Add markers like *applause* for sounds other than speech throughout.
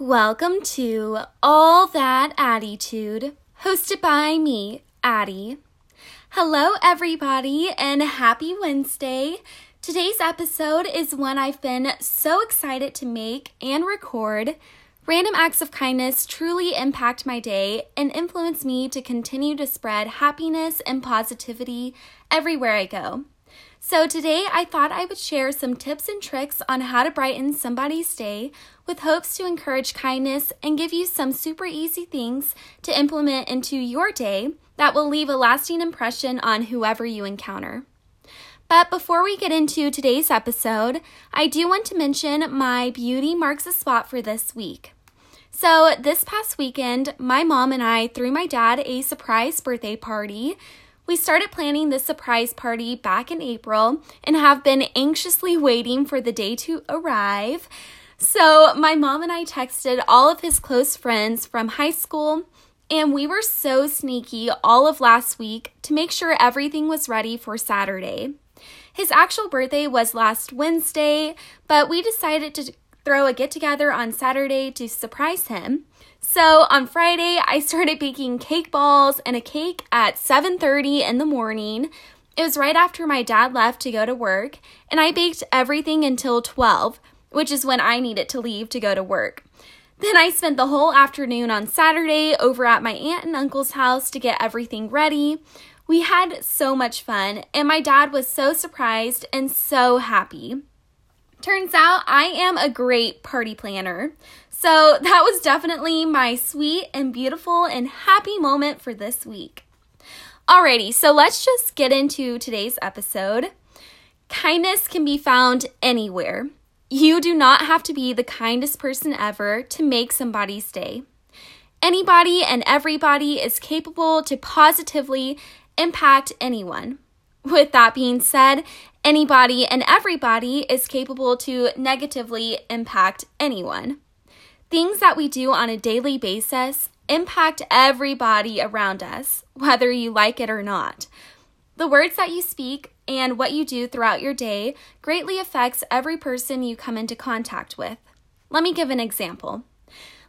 Welcome to All That Attitude, hosted by me, Addie. Hello, everybody, and happy Wednesday. Today's episode is one I've been so excited to make and record. Random acts of kindness truly impact my day and influence me to continue to spread happiness and positivity everywhere I go. So, today I thought I would share some tips and tricks on how to brighten somebody's day with hopes to encourage kindness and give you some super easy things to implement into your day that will leave a lasting impression on whoever you encounter. But before we get into today's episode, I do want to mention my Beauty Marks a Spot for this week. So, this past weekend, my mom and I threw my dad a surprise birthday party we started planning this surprise party back in April and have been anxiously waiting for the day to arrive. So, my mom and I texted all of his close friends from high school, and we were so sneaky all of last week to make sure everything was ready for Saturday. His actual birthday was last Wednesday, but we decided to throw a get together on Saturday to surprise him. So on Friday, I started baking cake balls and a cake at 7:30 in the morning. It was right after my dad left to go to work, and I baked everything until 12, which is when I needed to leave to go to work. Then I spent the whole afternoon on Saturday over at my aunt and uncle's house to get everything ready. We had so much fun, and my dad was so surprised and so happy. Turns out I am a great party planner. So that was definitely my sweet and beautiful and happy moment for this week. Alrighty, so let's just get into today's episode. Kindness can be found anywhere. You do not have to be the kindest person ever to make somebody's day. Anybody and everybody is capable to positively impact anyone. With that being said, anybody and everybody is capable to negatively impact anyone. Things that we do on a daily basis impact everybody around us, whether you like it or not. The words that you speak and what you do throughout your day greatly affects every person you come into contact with. Let me give an example.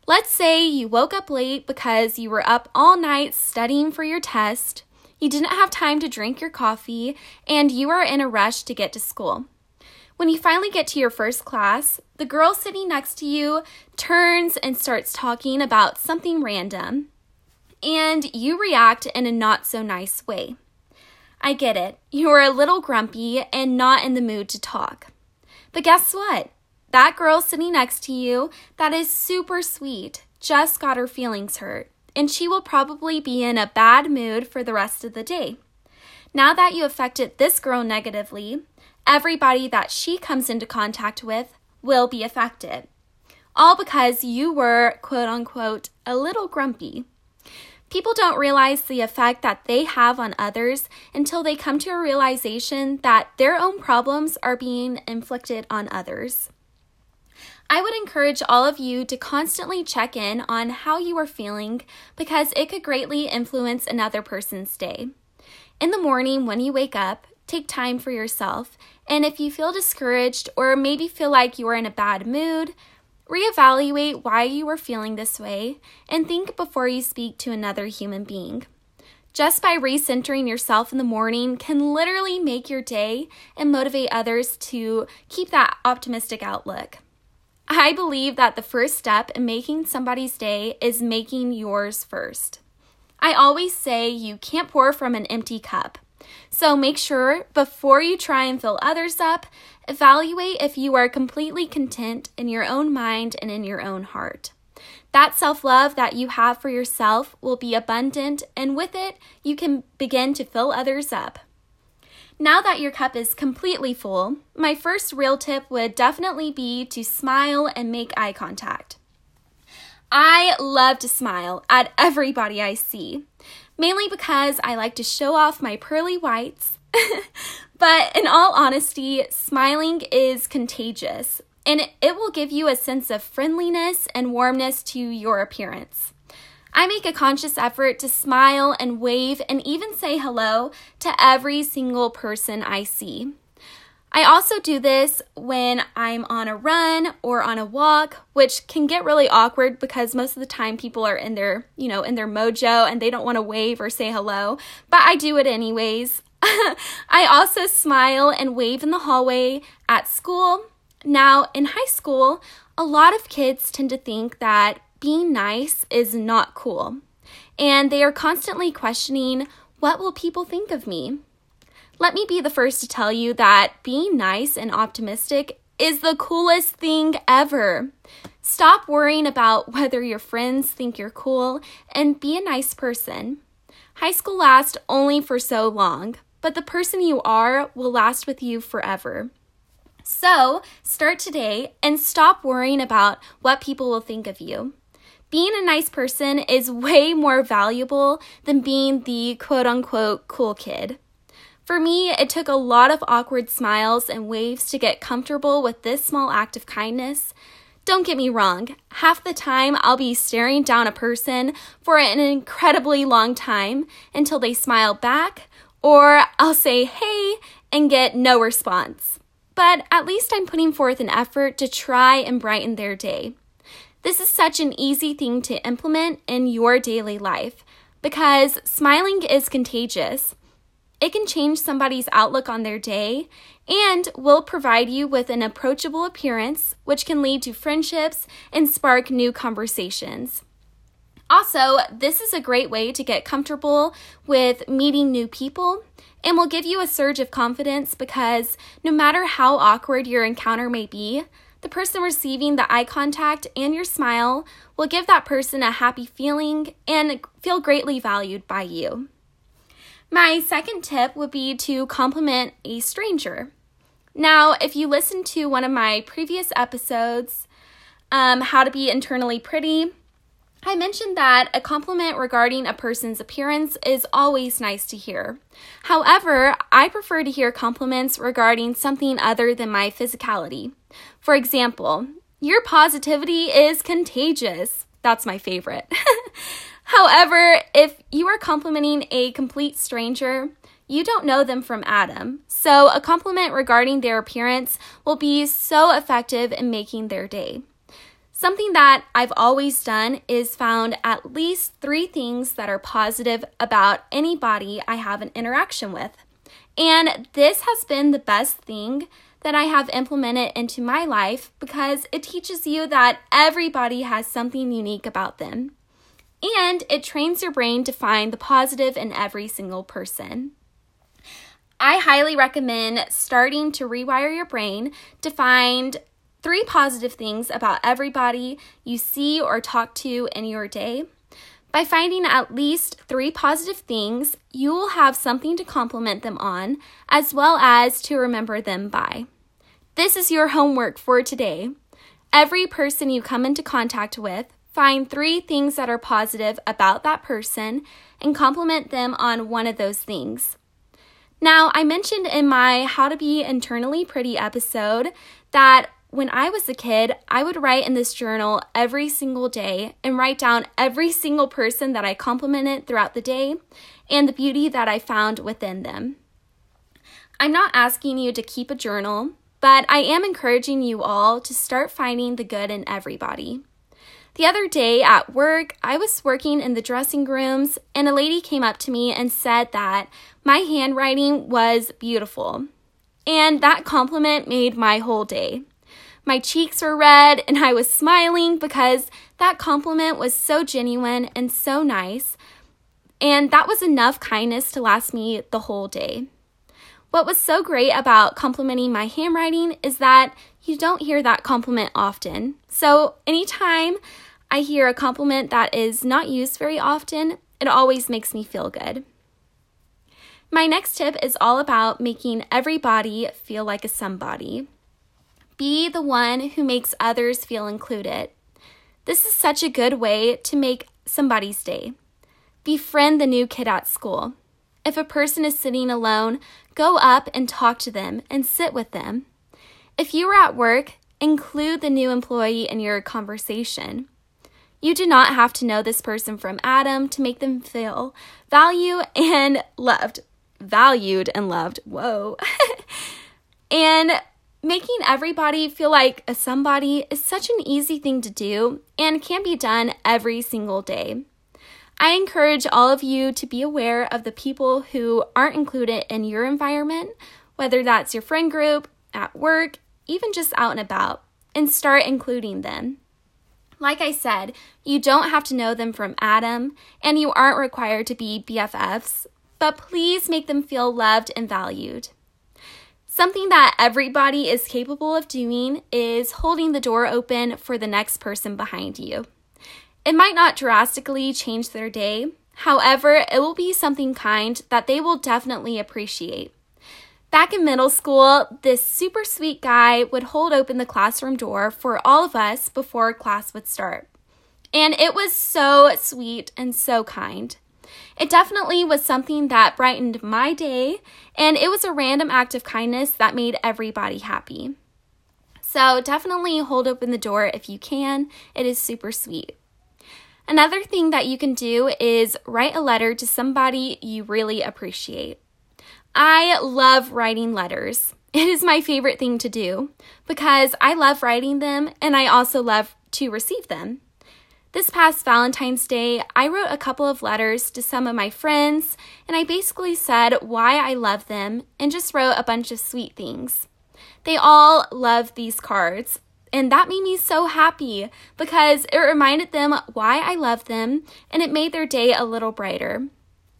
Let's say you woke up late because you were up all night studying for your test, you didn't have time to drink your coffee, and you are in a rush to get to school. When you finally get to your first class, the girl sitting next to you turns and starts talking about something random, and you react in a not so nice way. I get it, you are a little grumpy and not in the mood to talk. But guess what? That girl sitting next to you, that is super sweet, just got her feelings hurt, and she will probably be in a bad mood for the rest of the day. Now that you affected this girl negatively, everybody that she comes into contact with will be affected. All because you were, quote unquote, a little grumpy. People don't realize the effect that they have on others until they come to a realization that their own problems are being inflicted on others. I would encourage all of you to constantly check in on how you are feeling because it could greatly influence another person's day. In the morning, when you wake up, take time for yourself and if you feel discouraged or maybe feel like you are in a bad mood, reevaluate why you are feeling this way and think before you speak to another human being. Just by recentering yourself in the morning can literally make your day and motivate others to keep that optimistic outlook. I believe that the first step in making somebody's day is making yours first. I always say you can't pour from an empty cup. So make sure before you try and fill others up, evaluate if you are completely content in your own mind and in your own heart. That self love that you have for yourself will be abundant, and with it, you can begin to fill others up. Now that your cup is completely full, my first real tip would definitely be to smile and make eye contact. I love to smile at everybody I see mainly because I like to show off my pearly whites. *laughs* but in all honesty, smiling is contagious and it will give you a sense of friendliness and warmness to your appearance. I make a conscious effort to smile and wave and even say hello to every single person I see. I also do this when I'm on a run or on a walk, which can get really awkward because most of the time people are in their, you know, in their mojo and they don't want to wave or say hello, but I do it anyways. *laughs* I also smile and wave in the hallway at school. Now, in high school, a lot of kids tend to think that being nice is not cool, and they are constantly questioning what will people think of me? Let me be the first to tell you that being nice and optimistic is the coolest thing ever. Stop worrying about *laughs* whether your friends think you're cool and be a nice person. High school lasts only for so long, but the person you are will last with you forever. So, start today and stop worrying about what people will think of you. Being a nice person is *laughs* way more valuable than being the quote unquote cool kid. For me, it took a lot of awkward smiles and waves to get comfortable with this small act of kindness. Don't get me wrong, half the time I'll be staring down a person for an incredibly long time until they smile back, or I'll say hey and get no response. But at least I'm putting forth an effort to try and brighten their day. This is such an easy thing to implement in your daily life because smiling is contagious. It can change somebody's outlook on their day and will provide you with an approachable appearance, which can lead to friendships and spark new conversations. Also, this is a great way to get comfortable with meeting new people and will give you a surge of confidence because no matter how awkward your encounter may be, the person receiving the eye contact and your smile will give that person a happy feeling and feel greatly valued by you. My second tip would be to compliment a stranger. Now, if you listen to one of my previous episodes, um, How to Be Internally Pretty, I mentioned that a compliment regarding a person's appearance is always nice to hear. However, I prefer to hear compliments regarding something other than my physicality. For example, your positivity is contagious. That's my favorite. *laughs* However, if you are complimenting a complete stranger, you don't know them from Adam. So, a compliment regarding their appearance will be so effective in making their day. Something that I've always done is found at least three things that are positive about anybody I have an interaction with. And this has been the best thing that I have implemented into my life because it teaches you that everybody has something unique about them and it trains your brain to find the positive in every single person. I highly recommend starting to rewire your brain to find three positive things about everybody you see or talk to in your day. By finding at least three positive things, you will have something to compliment them on, as well as to remember them by. This is your homework for today. Every person you come into contact with, Find three things that are positive about that person and compliment them on one of those things. Now, I mentioned in my How to Be Internally Pretty episode that when I was a kid, I would write in this journal every single day and write down every single person that I complimented throughout the day and the beauty that I found within them. I'm not asking you to keep a journal, but I am encouraging you all to start finding the good in everybody. The other day at work, I was working in the dressing rooms, and a lady came up to me and said that my handwriting was beautiful. And that compliment made my whole day. My cheeks were red, and I was smiling because that compliment was so genuine and so nice. And that was enough kindness to last me the whole day. What was so great about complimenting my handwriting is that you don't hear that compliment often. So, anytime I hear a compliment that is not used very often, it always makes me feel good. My next tip is all about making everybody feel like a somebody. Be the one who makes others feel included. This is such a good way to make somebody's day. Befriend the new kid at school. If a person is sitting alone, go up and talk to them and sit with them. If you are at work, include the new employee in your conversation. You do not have to know this person from Adam to make them feel valued and loved. Valued and loved. Whoa. *laughs* And making everybody feel like a somebody is such an easy thing to do and can be done every single day. I encourage all of you to be aware of the people who aren't included in your environment, whether that's your friend group, at work, even just out and about, and start including them. Like I said, you don't have to know them from Adam, and you aren't required to be BFFs, but please make them feel loved and valued. Something that everybody is capable of doing is holding the door open for the next person behind you. It might not drastically change their day, however, it will be something kind that they will definitely appreciate. Back in middle school, this super sweet guy would hold open the classroom door for all of us before class would start. And it was so sweet and so kind. It definitely was something that brightened my day, and it was a random act of kindness that made everybody happy. So definitely hold open the door if you can, it is super sweet. Another thing that you can do is write a letter to somebody you really appreciate. I love writing letters. It is my favorite thing to do because I love writing them and I also love to receive them. This past Valentine's Day, I wrote a couple of letters to some of my friends and I basically said why I love them and just wrote a bunch of sweet things. They all love these cards, and that made me so happy because it reminded them why I love them and it made their day a little brighter.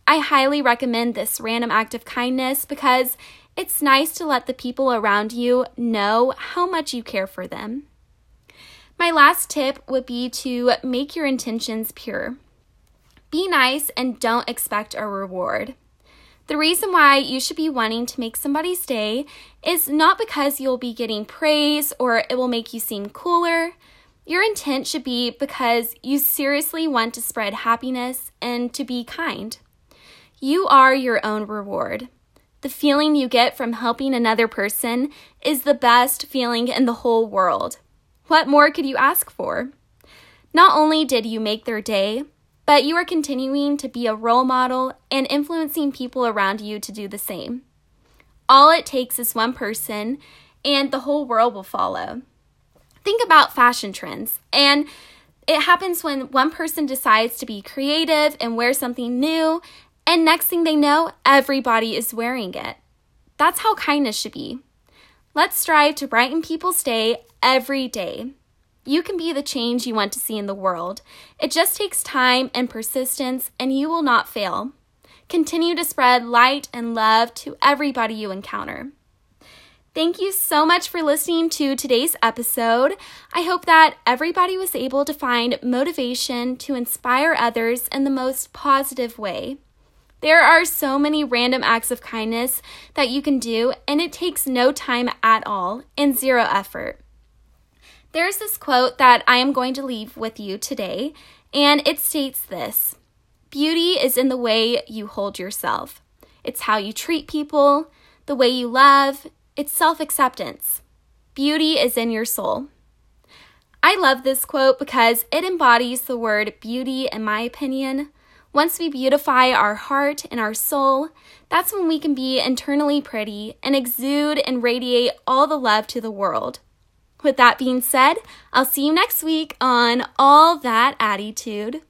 I highly recommend this random act of kindness because it's nice to let the people around you know how much you care for them. My last tip would be to make your intentions pure. Be nice and don't expect a reward. The reason why you should be wanting to make somebody's day is not because you'll be getting praise or it will make you seem cooler. Your intent should be because you seriously want to spread happiness and to be kind. You are your own reward. The feeling you get from helping another person is the best feeling in the whole world. What more could you ask for? Not only did you make their day, but you are continuing to be a role model and influencing people around you to do the same. All it takes is one person, and the whole world will follow. Think about fashion trends, and it happens when one person decides to be creative and wear something new, and next thing they know, everybody is wearing it. That's how kindness should be. Let's strive to brighten people's day every day. You can be the change you want to see in the world. It just takes time and persistence, and you will not fail. Continue to spread light and love to everybody you encounter. Thank you so much for listening to today's episode. I hope that everybody was able to find motivation to inspire others in the most positive way. There are so many random acts of kindness that you can do, and it takes no time at all and zero effort. There's this quote that I am going to leave with you today, and it states this Beauty is in the way you hold yourself, it's how you treat people, the way you love, it's self acceptance. Beauty is in your soul. I love this quote because it embodies the word beauty, in my opinion. Once we beautify our heart and our soul, that's when we can be internally pretty and exude and radiate all the love to the world. With that being said, I'll see you next week on All That Attitude.